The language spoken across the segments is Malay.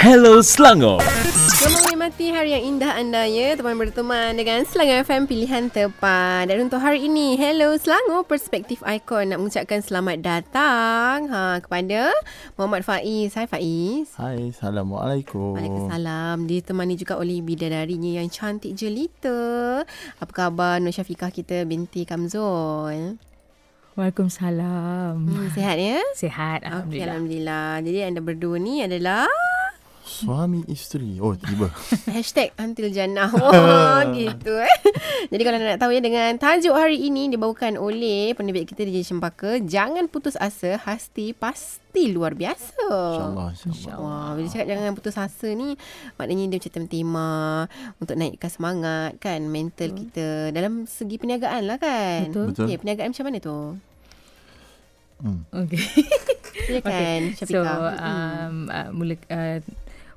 Hello Selangor. Selamat menikmati hari yang indah anda ya Teman berteman dengan Selangor FM pilihan tepat Dan untuk hari ini Hello Selangor Perspektif Ikon Nak mengucapkan selamat datang ha, Kepada Muhammad Faiz Hai Faiz Hai, Assalamualaikum. Waalaikumsalam Ditemani juga oleh bidadarinya yang cantik jelita Apa khabar Nur Syafiqah kita binti Kamzul Waalaikumsalam. hmm, Sihat ya? Sihat, Okey, Alhamdulillah. Alhamdulillah Jadi anda berdua ni adalah Suami isteri. Oh, tiba. Hashtag Until Jannah Wah gitu eh Jadi kalau nak tahu ya Dengan tajuk hari ini Dibawakan oleh Penerbit kita DJ Cempaka Jangan putus asa Hasti pasti luar biasa InsyaAllah. InsyaAllah. Wah, bila cakap jangan putus asa ni Maknanya dia macam tema Untuk naikkan semangat kan Mental kita Dalam segi perniagaan lah kan Betul. Betul. Okay, perniagaan macam mana tu? Hmm. Okay. Ya kan So, Syafiqah Mm-mm. um, uh, mula uh,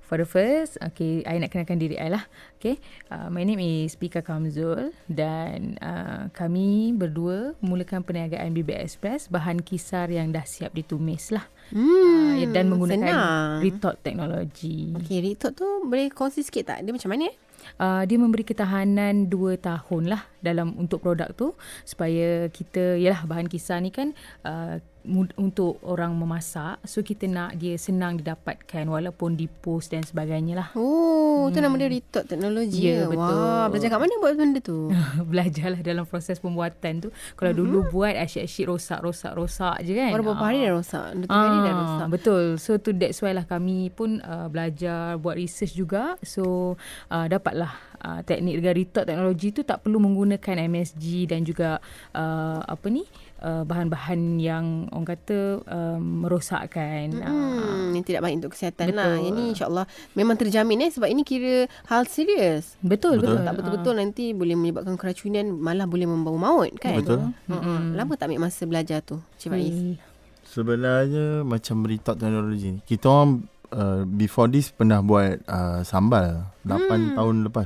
for the first, okay, I nak kenalkan diri I lah. Okay, uh, my name is Pika Kamzul dan uh, kami berdua mulakan perniagaan BB Express bahan kisar yang dah siap ditumis lah. hmm, Uh, dan menggunakan senang. retort teknologi. Okay, Ritot tu boleh kongsi sikit tak? Dia macam mana eh? uh, dia memberi ketahanan 2 tahun lah dalam untuk produk tu supaya kita yalah bahan kisar ni kan uh, mud- untuk orang memasak so kita nak dia senang didapatkan walaupun di post dan sebagainya lah Oh, tu nama dia Ritot Teknologi Ya, ya, betul. Wah, belajar kat mana buat benda tu? belajarlah dalam proses pembuatan tu kalau mm-hmm. dulu buat asyik-asyik rosak-rosak-rosak je kan Baru beberapa hari Ah. dah rosak. Dua tiga hari dah Ah, rosak. Betul. So tu that's why lah kami pun uh, belajar buat research juga. So uh, dapatlah uh, teknik dengan retort teknologi tu tak perlu menggunakan MSG dan juga uh, apa ni uh, bahan-bahan yang orang kata um, merosakkan. Uh, Hmm, yang tidak baik untuk kesihatan Betul. lah. Yang ni insyaAllah memang terjamin eh. Sebab ini kira hal serius. betul Betul. betul. Tak betul-betul nanti boleh menyebabkan keracunan. Malah boleh membawa maut kan? Betul. Hmm. Lama tak ambil masa belajar tu? Cik Faiz? Hmm. Sebenarnya macam retort teknologi ni. Kita orang uh, before this pernah buat uh, sambal 8 Hmm. tahun lepas.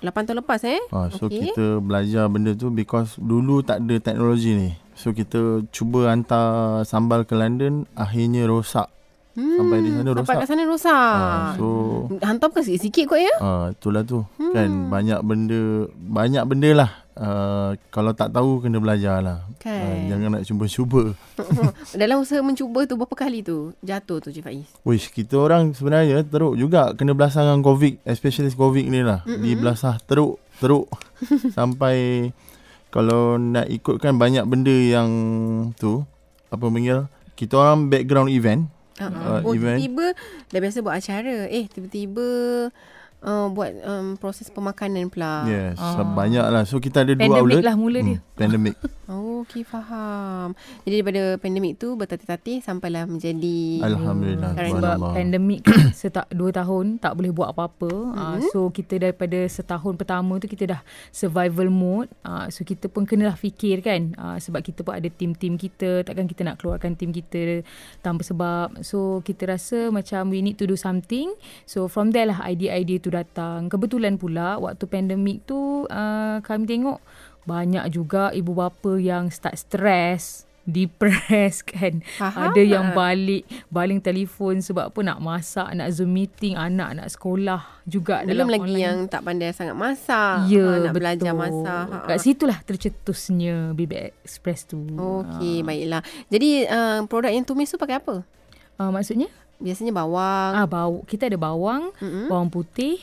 Ke. 8 tahun lepas eh? Uh, so Okey. kita belajar benda tu because dulu tak ada teknologi ni. So kita cuba hantar sambal ke London akhirnya rosak. Hmm. Sampai di sana Sampai rosak. kat sana rosak. Uh, so Hantar bukan sikit-sikit kot ya? Ah, itulah tu. Hmm. Kan banyak benda banyak benda lah. Uh, kalau tak tahu kena belajar lah. Kan. Uh, jangan nak cuba-cuba. Dalam usaha mencuba tu berapa kali tu jatuh tu Cik Faiz? Wish, kita orang sebenarnya teruk juga kena belasah dengan COVID. Especially COVID ni lah. Mm-hmm. Di belasah teruk, teruk. sampai kalau nak ikutkan banyak benda yang tu. Apa panggil? Kita orang background event. Uh-huh. Uh, oh, event. tiba-tiba dah biasa buat acara. Eh, tiba-tiba uh, buat um, proses pemakanan pula. Yes, Ah. banyak lah. So kita ada dua Pandemik outlet. lah mula dia. Pandemik. Oh, okey faham. Jadi daripada pandemik tu bertatih-tatih sampailah menjadi Alhamdulillah. Sekarang Sebab pandemik setak dua tahun tak boleh buat apa-apa. Mm-hmm. Uh, so kita daripada setahun pertama tu kita dah survival mode. Uh, so kita pun kenalah fikir kan. Uh, sebab kita pun ada tim-tim kita. Takkan kita nak keluarkan tim kita tanpa sebab. So kita rasa macam we need to do something. So from there lah idea-idea tu datang. Kebetulan pula waktu pandemik tu uh, kami tengok banyak juga ibu bapa yang start stress depressed kan Faham ada yang balik baling telefon sebab apa nak masak nak zoom meeting anak nak sekolah juga belum dalam lagi online. yang tak pandai sangat masak. ya Ah, nak betul belajar masak. Ha, kat situlah tercetusnya BB Express tu Okey, baiklah. Jadi uh, produk yang tumis tu pakai apa? uh, maksudnya Biasanya bawang. ah bau kita ada bawang Mm-mm. bawang putih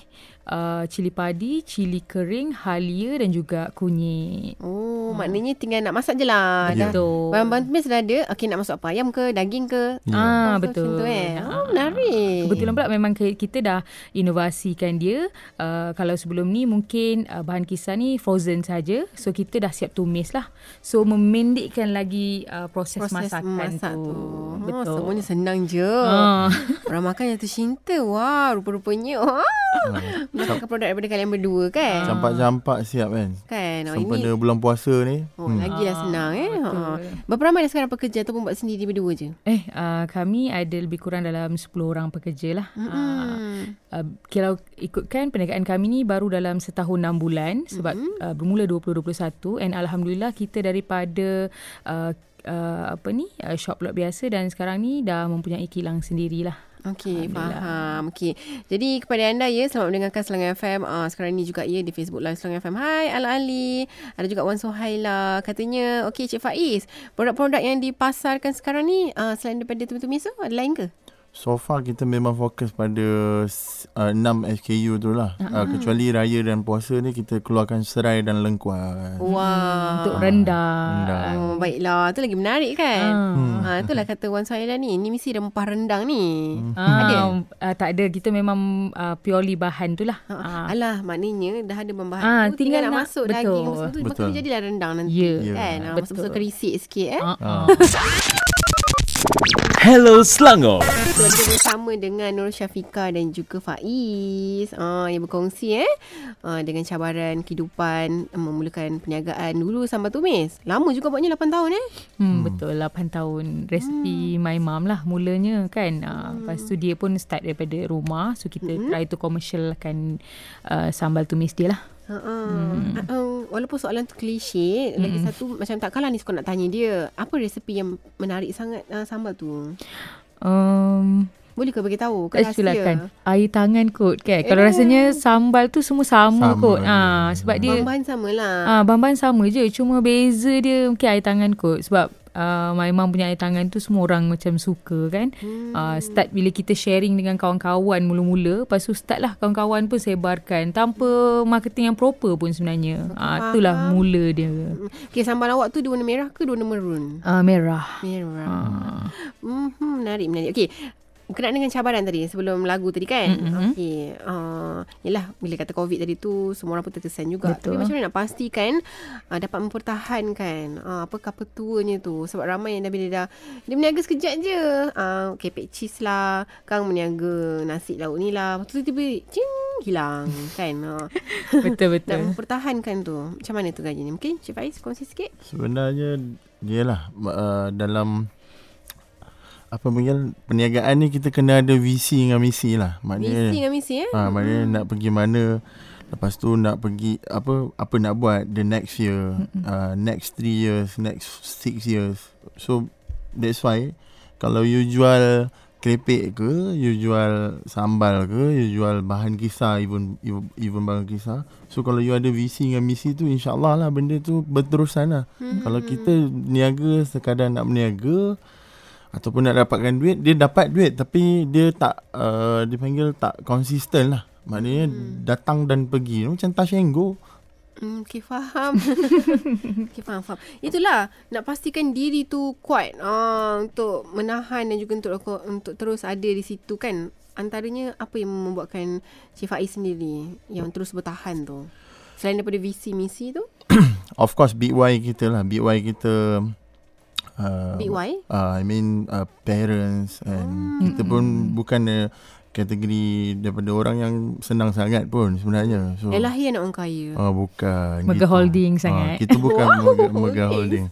uh, cili padi cili kering halia dan juga kunyit Oh, maknanya tinggal nak masak je lah. Ya. Dah. betul Bahan-bahan tumis dah ada. Okey, nak masuk apa? Ayam ke? Daging ke? Ya. ah So, betul Macam tu eh. Ah. Oh, menarik. Kebetulan pula memang kita dah inovasikan dia. Uh, kalau sebelum ni mungkin uh, bahan kisar ni frozen saja. So kita dah siap tumis lah. So memendekkan lagi uh, proses, proses masakan masak tu. tu. Oh, Betul. semuanya senang je. Ah. Orang makan jatuh cinta. Wah, rupa-rupanya. Wah. Makan produk daripada kalian berdua kan? Campak-campak siap kan. Kan? Oh, Sampai ini bulan puasa ni. Oh, hmm. lagi dah senang eh. Ha. Berapa ramai dah sekarang pekerja ataupun buat sendiri berdua je? Eh, uh, kami ada lebih kurang dalam 10 orang pekerja lah. Uh, Hmm. uh, kalau ikutkan perniagaan kami ni baru dalam setahun 6 bulan sebab Mm-hmm. uh, bermula 2021 and alhamdulillah kita daripada uh, uh, apa ni uh, shop lot biasa dan sekarang ni dah mempunyai kilang sendirilah. Okey, faham. Okey. Jadi kepada anda ya, selamat mendengarkan Selangor FM. Uh, sekarang ni juga ya di Facebook Live Selangor FM. Hai Ala Ali. Ada juga Wan Sohaila. Katanya, okey Cik Faiz, produk-produk yang dipasarkan sekarang ni uh, selain daripada tumis-tumis tu, ada lain ke? So far kita memang fokus pada uh, 6 SKU tu lah. Uh, kecuali raya dan puasa ni kita keluarkan serai dan lengkuas. Wah. Untuk rendang. Rendang. Oh, baiklah. Tu lagi menarik kan? Hmm. Ha, itulah kata Wan Sohaila ni. Ni mesti rempah rendang ni. Ah, Ada? Uh, tak ada. Kita memang uh, purely bahan tu lah. Ah. Alah, maknanya dah ada bahan Ah, tu. Tinggal, tinggal nak nak- masuk betul. daging. Tu, Betul. Maka jadilah rendang nanti. Ya. Ya. Kan? Ha, Betul. masuk-masuk kerisik sikit eh. Ah. Hello Selangor. Kita bersama dengan Nur Syafika dan juga Faiz ah, yang berkongsi eh ah, dengan cabaran kehidupan memulakan perniagaan dulu sambal tumis. Lama juga buatnya 8 tahun eh. Hmm, betul 8 tahun resipi my mom lah mulanya kan. Uh, lepas tu dia pun start daripada rumah so kita try to commercialkan uh, sambal tumis dia lah. Ha hmm. uh, walaupun soalan tu klise, hmm. lagi satu macam tak kalah ni suka nak tanya dia, apa resepi yang menarik sangat uh, sambal tu? Um, Boleh ke bagi tahu? Ke Actually lah rahsia? kan Air tangan kot kan Kalau rasanya sambal tu semua sama, Sama kot ah, Sebab dia Bahan-bahan sama lah. ah, Bahan-bahan sama je Cuma beza dia Mungkin air tangan kot Sebab uh, My mum punya air tangan tu Semua orang macam suka kan hmm. uh, Start bila kita sharing Dengan kawan-kawan mula-mula Lepas tu start lah Kawan-kawan pun sebarkan Tanpa marketing yang proper pun sebenarnya uh, Itulah mula dia Okay, sambal awak tu dia warna merah ke dia warna maroon? uh, Merah Merah. Ah. Hmm, menarik, menarik. Okey. Berkenaan dengan cabaran tadi sebelum lagu tadi kan. Mm-hmm. Okey. Uh, yelah bila kata COVID tadi tu semua orang pun terkesan juga. Betul. Tapi macam mana nak pastikan uh, dapat mempertahankan uh, apa kapal tuanya tu sebab ramai yang dah bila dah dia berniaga sekejap je. Uh, kepek cheese lah, Kang berniaga nasi lauk ni lah. Lepas tu tiba-tiba cing hilang kan. Uh, nak Betul-betul mempertahankan tu. Macam mana tu gaji ni? Mungkin Cik Faiz kongsi sikit. Sebenarnya dia lah uh, dalam apa panggil perniagaan ni kita kena ada visi dengan misi lah. Maknanya Misi dengan misi eh. Ah, maknanya nak pergi mana Lepas tu nak pergi apa apa nak buat the next year, uh, next three years, next six years. So that's why kalau you jual kerepek ke, you jual sambal ke, you jual bahan kisar even even, even bahan kisar. So kalau you ada visi dengan misi tu insyaallah lah benda tu berterusan lah. Hmm. Kalau kita niaga sekadar nak berniaga ataupun nak dapatkan duit, dia dapat duit tapi dia tak uh, dipanggil tak konsisten lah. Maknanya hmm. datang dan pergi macam touch and go. Hmm, okay, faham. okay, faham, faham. Itulah, nak pastikan diri tu kuat uh, untuk menahan dan juga untuk untuk terus ada di situ kan. Antaranya apa yang membuatkan Cik Faiz sendiri yang terus bertahan tu? Selain daripada visi misi tu, Of course big Y kita lah, big Y kita uh, Big Y? Uh, I mean uh, parents and oh. kita pun bukan uh, kategori daripada orang yang senang sangat pun sebenarnya. So Elahi anak orang kaya. Oh bukan Mega holding sangat. Ah, Kita bukan Wow, mega, mega okay. holding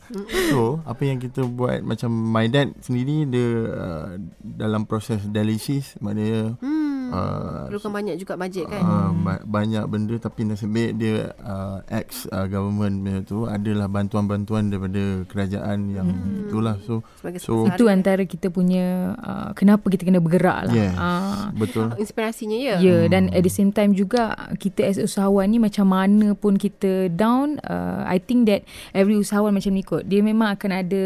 So apa yang kita buat Macam my dad sendiri Dia uh, dalam proses dialisis Maknanya Hmm. Uh, Perlukan banyak juga bajet kan? uh, ba- Banyak benda Tapi nasib baik dia uh, Ex uh, government punya tu Adalah bantuan-bantuan Daripada kerajaan Yang Hmm. itulah So Sebagai so- Itu antara kita punya uh, Kenapa kita kena bergerak lah Yes Ah, Betul inspirasinya ya. Ya, yeah, dan at the same time juga kita as usahawan ni macam mana pun kita down, uh, I think that every usahawan macam ni kot. Dia memang akan ada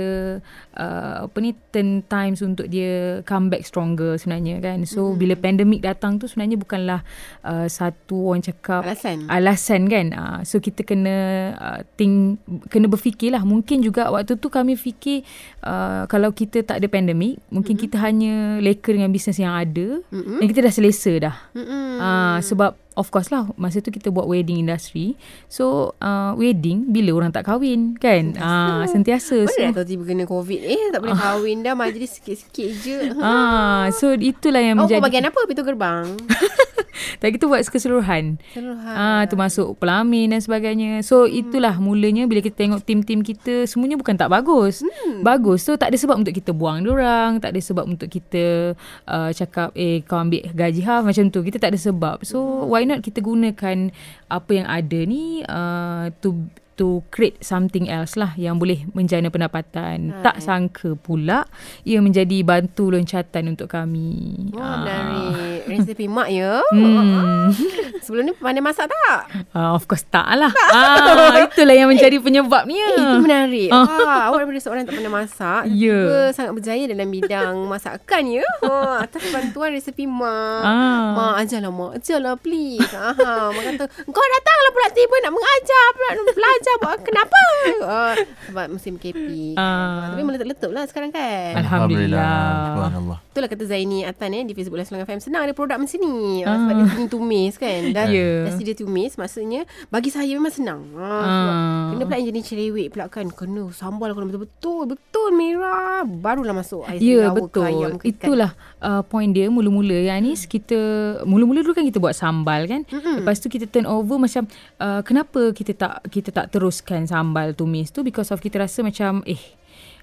uh, apa ni turn times untuk dia come back stronger sebenarnya kan. So mm. bila pandemik datang tu sebenarnya bukanlah uh, satu orang cakap Alasan. alasan kan. Uh, so kita kena uh, think kena berfikirlah. Mungkin juga waktu tu kami fikir uh, kalau kita tak ada pandemik, mungkin mm-hmm. kita hanya leka dengan bisnes yang ada Mm-mm. dan kita dah selesa dah. Mm-mm. Ah sebab of course lah masa tu kita buat wedding industry. So uh, wedding bila orang tak kahwin kan? Ah sentiasa. Mana dah So, tahu tiba kena COVID Eh tak boleh kahwin dah Majlis sikit-sikit je ah so itulah yang Oh menjadi bagian apa pintu gerbang tak kita buat keseluruhan. Seluruhan Ah termasuk pelamin dan sebagainya. So hmm. itulah mulanya bila kita tengok tim-tim kita semuanya bukan tak bagus. Hmm. Bagus. So tak ada sebab untuk kita buang orang, tak ada sebab untuk kita uh, cakap eh kau ambil gaji half macam tu. Kita tak ada sebab. So why not kita gunakan apa yang ada ni uh, to to create something else lah yang boleh menjana pendapatan. Hai. Tak sangka pula ia menjadi bantu loncatan untuk kami. Oh, Ah. menarik. Resepi mak ya. Hmm. Sebelum ni pandai masak tak? Ah, of course tak lah. Ah, itulah yang menjadi penyebabnya. Eh, itu menarik. Wah, awak daripada seorang tak pernah masak, Ah. Ya. juga sangat berjaya dalam bidang masakan ya. Ha, atas bantuan resepi mak. Ah. Mak ajarlah mak, ajarlah please. Aha, mak kata, kau datanglah pula tiba nak mengajar pula nak belajar buat kenapa? Ah, sebab musim KP. Ah. Tapi meletup-letup lah sekarang kan. Alhamdulillah. Subhanallah. Itulah kata Zaini Atan eh, di Facebook Live Selang FM. Senang ada produk macam ni. Ah. Sebab dia sini tumis kan. Dah, Ya. dah sedia tumis. Maksudnya bagi saya memang senang. Ah, sebab Ah. Kena pula yang jenis cerewet pula kan. Kena sambal kena betul-betul. Betul merah. Barulah masuk ais Ya jawa ke betul. ayam ke. Itulah uh, point dia mula-mula ya Anis kita mula-mula dulu kan kita buat sambal kan. Mm-mm. Lepas tu kita turn over macam uh, kenapa kita tak kita tak teruskan sambal tumis tu because of kita rasa macam eh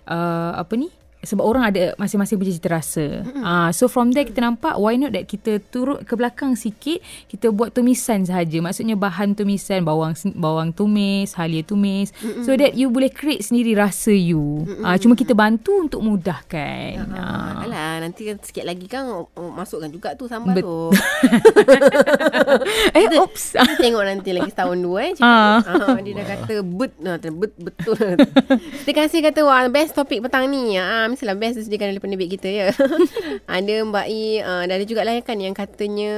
uh, apa ni sebab orang ada masing-masing punya cita rasa. Ah uh, so from there kita nampak why not that kita turut ke belakang sikit, kita buat tumisan sahaja. Maksudnya bahan tumisan bawang bawang tumis, halia tumis Mm-mm. so that you boleh create sendiri rasa you. Ah uh, cuma kita bantu untuk mudahkan. Ah, Ah. alah, nanti kan sikit lagi kan masukkan juga tu sambal Bet- tu. eh oops. Kita tengok nanti lagi setahun dua eh. Ah. Cakap. Ah. dia dah kata bet, bet betul. Terima kasih kata wah best topik petang ni. Ah, mestilah best disediakan oleh penerbit kita ya. ada Mbak I dan ada juga lah kan yang katanya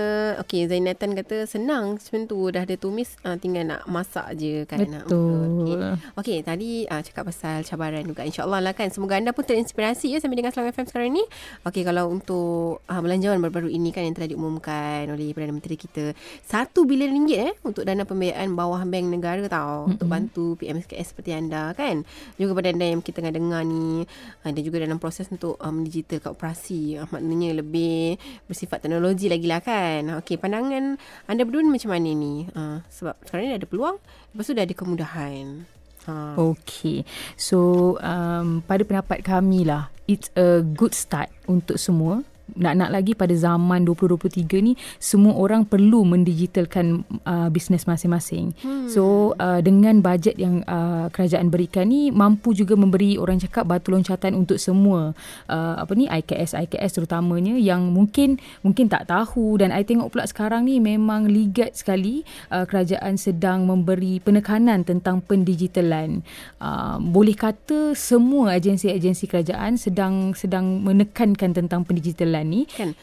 okey Zainatan kata senang macam tu dah ada tumis ah, tinggal nak masak je kan. Betul. Okey. Okey, tadi ah, cakap pasal cabaran juga insya-Allah lah kan. Semoga anda pun terinspirasi ya sambil dengan Selang FM sekarang ni. Okey, kalau untuk ah, belanjawan baru-baru ini kan yang telah diumumkan oleh Perdana Menteri kita 1 bilion ringgit eh untuk dana pembiayaan bawah bank negara tau mm-hmm. untuk bantu PMSKS seperti anda kan. Juga kepada anda yang kita tengah dengar ni ada juga dalam proses untuk um, digitalkan operasi. Ah, maknanya lebih bersifat teknologi lagi lah kan. Okey, pandangan anda berdua macam mana ni? Ah, sebab sekarang ni ada peluang, lepas tu dah ada kemudahan. Ha. Okay. So um, pada pendapat kami lah, it's a good start untuk semua. Nak-nak lagi pada zaman 2023 ni semua orang perlu mendigitalkan uh, bisnes masing-masing. Hmm. So uh, dengan bajet yang uh, kerajaan berikan ni mampu juga memberi orang cakap batu loncatan untuk semua uh, apa ni IKS IKS terutamanya yang mungkin mungkin tak tahu dan I tengok pula sekarang ni memang ligat sekali uh, kerajaan sedang memberi penekanan tentang pendigitalan. Uh, boleh kata semua agensi-agensi kerajaan sedang sedang menekankan tentang pendigitalan ni Kan?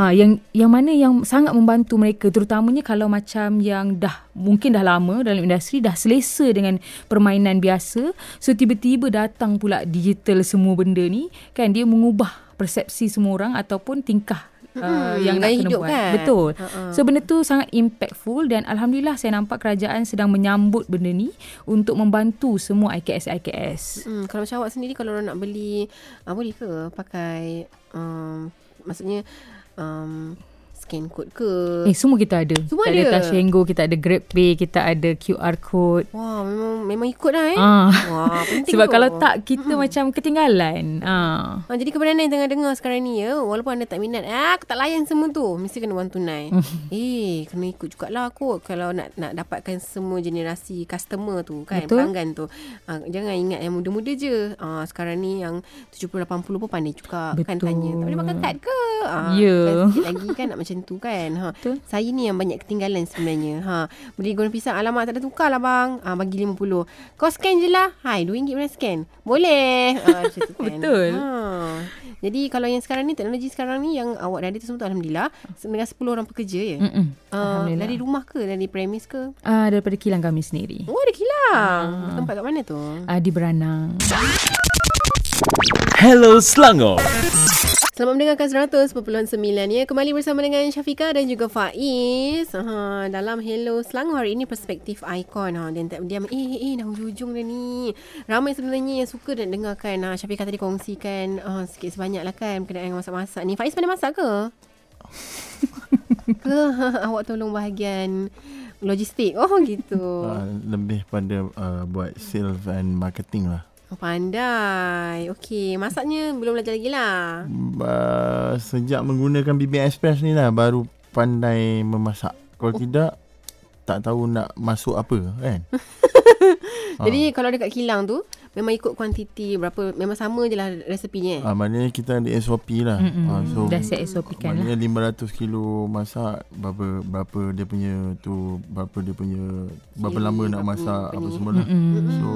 Ah yang yang mana yang sangat membantu mereka terutamanya kalau macam yang dah mungkin dah lama dalam industri dah selesa dengan permainan biasa so tiba-tiba datang pula digital semua benda ni kan dia mengubah persepsi semua orang ataupun tingkah Uh, Mm-mm, yang nak gaya kena hidup buat. kan? Betul. Ha-ha. So benda tu sangat impactful dan alhamdulillah saya nampak kerajaan sedang menyambut benda ni untuk membantu semua IKS-IKS. Hmm, kalau macam awak sendiri kalau nak beli uh, boleh ke pakai um, maksudnya um, scan code ke? Eh semua kita ada. Semua kita ada? ada Tashengo, kita ada GrabPay, kita ada QR code. Wah, memang memang ikut dah eh. Ah. Wah, penting Sebab tu. kalau tak kita hmm. macam ketinggalan. Ah. Ha, jadi kepada anda yang tengah dengar sekarang ni ya, walaupun anda tak minat, ah, aku tak layan semua tu, mesti kena wang tunai. eh, kena ikut jugalah kot kalau nak nak dapatkan semua generasi customer tu kan, Betul. pelanggan tu. Ha, jangan ingat yang muda-muda je. Ha, sekarang ni yang 70 80 pun pandai juga kan Betul. tanya. Tak boleh makan kad ke? Ha, Ya. kan sikit lagi kan nak macam tu kan. Ha, Betul. saya ni yang banyak ketinggalan sebenarnya. Ha, beli goreng pisang alamak tak ada tukar lah bang. Ha, bagi 50. Kau scan je lah. Hai, RM2 pernah scan. Boleh. Ha, macam tu kan. Betul. Ha. Jadi kalau yang sekarang ni teknologi sekarang ni yang awak dah ada tu semua tu alhamdulillah dengan 10 orang pekerja ya. Mm-mm. Uh, Alhamdulillah. dari rumah ke dari premis ke? Ah daripada kilang kami sendiri. Oh ada kilang. Tempat kat mana tu? Ah di Beranang. Hello Selangor. Selamat mendengarkan 100.9 ya. Kembali bersama dengan Syafika dan juga Faiz. Ha, dalam Hello Selangor hari ini perspektif ikon. Ha, dan tak diam. Eh, eh, eh, dah hujung dah ni. Ramai sebenarnya yang suka dan dengarkan. Ha, Syafika tadi kongsikan uh, sikit sebanyak lah kan berkenaan dengan masak-masak ni. Faiz pandai masak ke? ke awak tolong bahagian logistik? Oh gitu. Uh, lebih pada uh, buat sales and marketing lah. Oh, pandai. Okey, masaknya belum belajar lagi lah. Uh, sejak menggunakan BBM Express ni lah baru pandai memasak. Kalau oh. tidak tak tahu nak masuk apa kan. Jadi kalau dekat kilang tu memang ikut kuantiti berapa memang sama je lah resepinya eh. Ah, maknanya kita ada SOP lah. Ah, so Dah set SOP kan lah. Maknanya 500 kilo masak berapa berapa dia punya tu berapa dia punya berapa lama nak masak apa ni. semua lah. So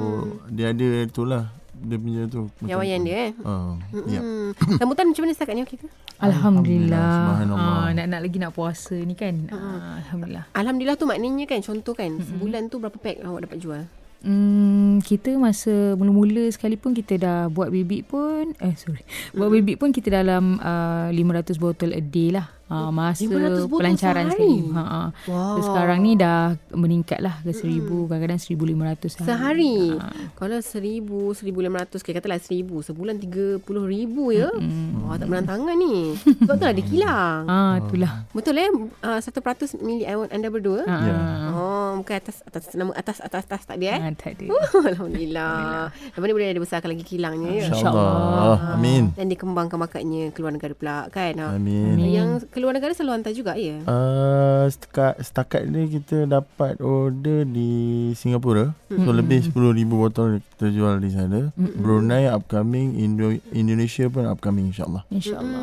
dia ada tu lah dia punya tu. Yawayan dia eh. Ah, ya. Hmm. Sambutan macam mana setakat ni okey ke? Alhamdulillah, Alhamdulillah. subhanallah. Ah, nak nak lagi nak puasa ni kan. Ah, Alhamdulillah. Alhamdulillah tu maknanya kan contoh kan sebulan tu berapa pack awak dapat jual? Hmm, kita masa mula-mula sekalipun kita dah buat bibik pun eh sorry. Buat bibik pun kita dalam uh, 500 botol a day lah. Ha, masa 500 botol pelancaran sehari? sekali. Ha, ha. Wow. So, sekarang ni dah meningkat lah ke 1000, kadang-kadang 1500 sehari. Sehari. Ha. Kalau seribu, seribu lima ratus, kira katalah seribu. Sebulan tiga puluh ribu ya. Mm. Wah, tak menantangan ni. Sebab tu ada kilang. Ah, itulah. Betul eh? Uh, satu peratus milik anda berdua? Ha. Ya. Oh, bukan atas atas nama atas atas atas tak dia eh? Ah, tak ada. Alhamdulillah. Lepas ni boleh ada besarkan lagi kilangnya ya. InsyaAllah. Amin. Dan dikembangkan marketnya keluar negara pula kan. Ha. Amin. Amin. Yang keluar negara selalu hantar juga ya. Uh, setakat, setakat ni kita dapat order di Singapura. So lebih 10,000 botol kita jual di sana. Brunei upcoming, Indo- Indonesia pun upcoming insyaAllah. InsyaAllah.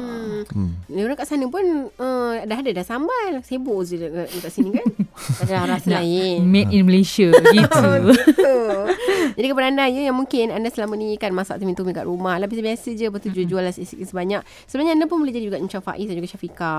Hmm. Hmm. Dia orang kat sana pun uh, dah ada dah sambal. Sibuk je dekat, dekat sini kan. ada rasa lain. Made in Malaysia gitu. Betul. Jadi kepada anda ya yang mungkin anda selama ni kan masak tumis-tumis kat rumah lah biasa-biasa je lepas tu jual-jual lah sikit sebanyak. Sebenarnya anda pun boleh jadi juga macam Faiz dan juga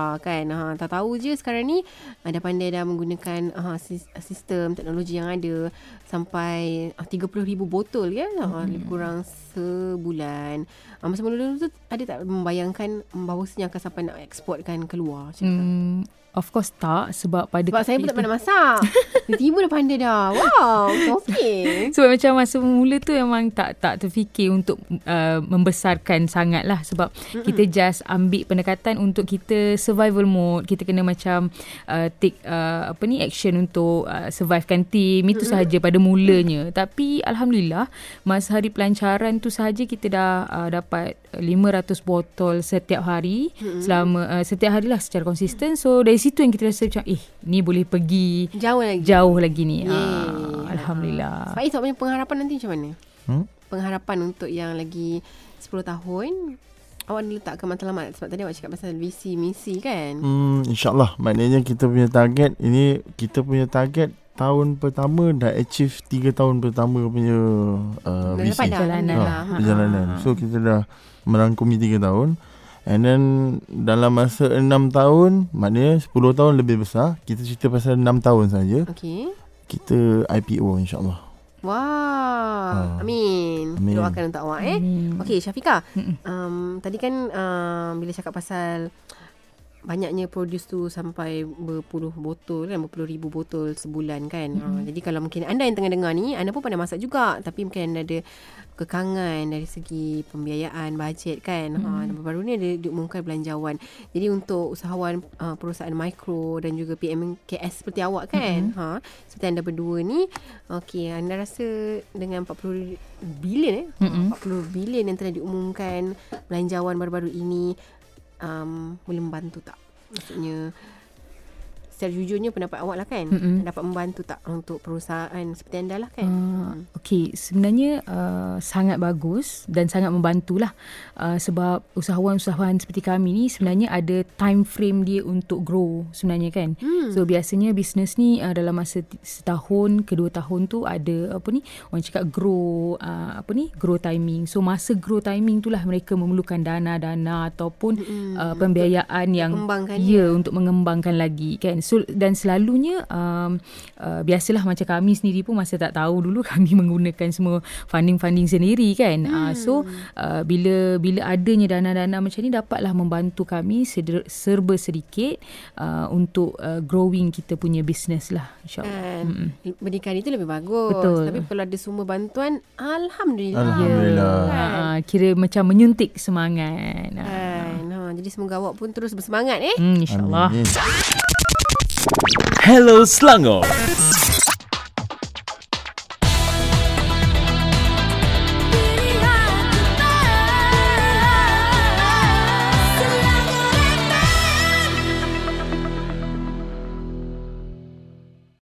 Syafika kan. Ha, tak tahu je sekarang ni ada pandai dah menggunakan sis- sistem teknologi yang ada sampai ha, 30,000 botol ya. Ha, lebih kurang sebulan. Ha, masa mula-mula tu ada tak membayangkan bahawasanya akan sampai nak eksportkan keluar macam tu? Hmm, of course tak sebab pada Sebab saya pun tak pandai masak. Tiba-tiba dah pandai dah. Wow, okey. Sebab macam masa mula tu memang tak tak terfikir untuk uh, membesarkan sangat lah sebab mm-hmm. kita just ambil pendekatan untuk kita survival mode kita kena macam uh, take uh, apa ni action untuk uh, survivekan team itu mm-hmm. sahaja pada mulanya tapi alhamdulillah masa hari pelancaran tu sahaja kita dah uh, dapat 500 botol setiap hari mm-hmm. selama uh, setiap hari lah secara konsisten so dari situ yang kita rasa macam eh ni boleh pergi Jauh lagi. jauh lagi ni. Ah, Alhamdulillah. Faiz, awak punya pengharapan nanti macam mana? Hmm? Pengharapan untuk yang lagi 10 tahun. Awak letakkan matlamat sebab tadi awak cakap pasal visi, misi kan? Hmm, InsyaAllah. Maknanya kita punya target, ini kita punya target tahun pertama dah achieve 3 tahun pertama punya uh, Dah visi. dapat dah. Perjalanan Ha, lah. perjalanan. So kita dah merangkumi 3 tahun. And then dalam masa 6 tahun, maknanya 10 tahun lebih besar. Kita cerita pasal 6 tahun saja. Okey. Kita IPO insyaAllah. Wah. Ah. Amin. Amin. Doakan untuk awak eh. Amin. Okey, Syafiqah. Mm-mm. Um, tadi kan um, bila cakap pasal banyaknya produce tu sampai berpuluh botol kan berpuluh ribu botol sebulan kan mm-hmm. ha, jadi kalau mungkin anda yang tengah dengar ni anda pun pandai masak juga tapi mungkin anda ada kekangan dari segi pembiayaan bajet kan mm-hmm. ha, baru ni ada diumumkan belanjawan jadi untuk usahawan uh, perusahaan mikro dan juga PMKS seperti awak kan mm-hmm. ha, seperti anda berdua ni okey anda rasa dengan 40 bilion eh Mm-mm. 40 bilion yang telah diumumkan belanjawan baru-baru ini um, boleh membantu tak? Maksudnya secara jujurnya pendapat awak lah kan Mm-mm. dapat membantu tak untuk perusahaan seperti anda lah kan? Uh, Okey, sebenarnya uh, sangat bagus dan sangat membantulah uh, sebab usahawan-usahawan seperti kami ni sebenarnya ada time frame dia untuk grow sebenarnya kan. Hmm. So biasanya bisnes ni uh, dalam masa setahun, kedua tahun tu ada apa ni orang cakap grow uh, apa ni grow timing. So masa grow timing itulah mereka memerlukan dana-dana ataupun Mm-mm. uh, pembiayaan yang Kembangkan ya untuk mengembangkan lagi kan. So dan selalunya um, uh, biasalah macam kami sendiri pun masa tak tahu dulu kami menggunakan semua funding-funding sendiri kan. Hmm. Uh, so uh, bila bila adanya dana-dana macam ni dapatlah membantu kami seder, serba sedikit uh, untuk uh, growing kita punya business lah insyaallah. Kan Mm-mm. berdikari itu lebih bagus. Betul. Tapi kalau ada sumber bantuan alhamdulillah. Alhamdulillah. Ya, uh, kira macam menyuntik semangat. Uh, Kan. Ha, jadi semoga awak pun terus bersemangat eh. hmm, insyaallah. Amin. Hello Selangor.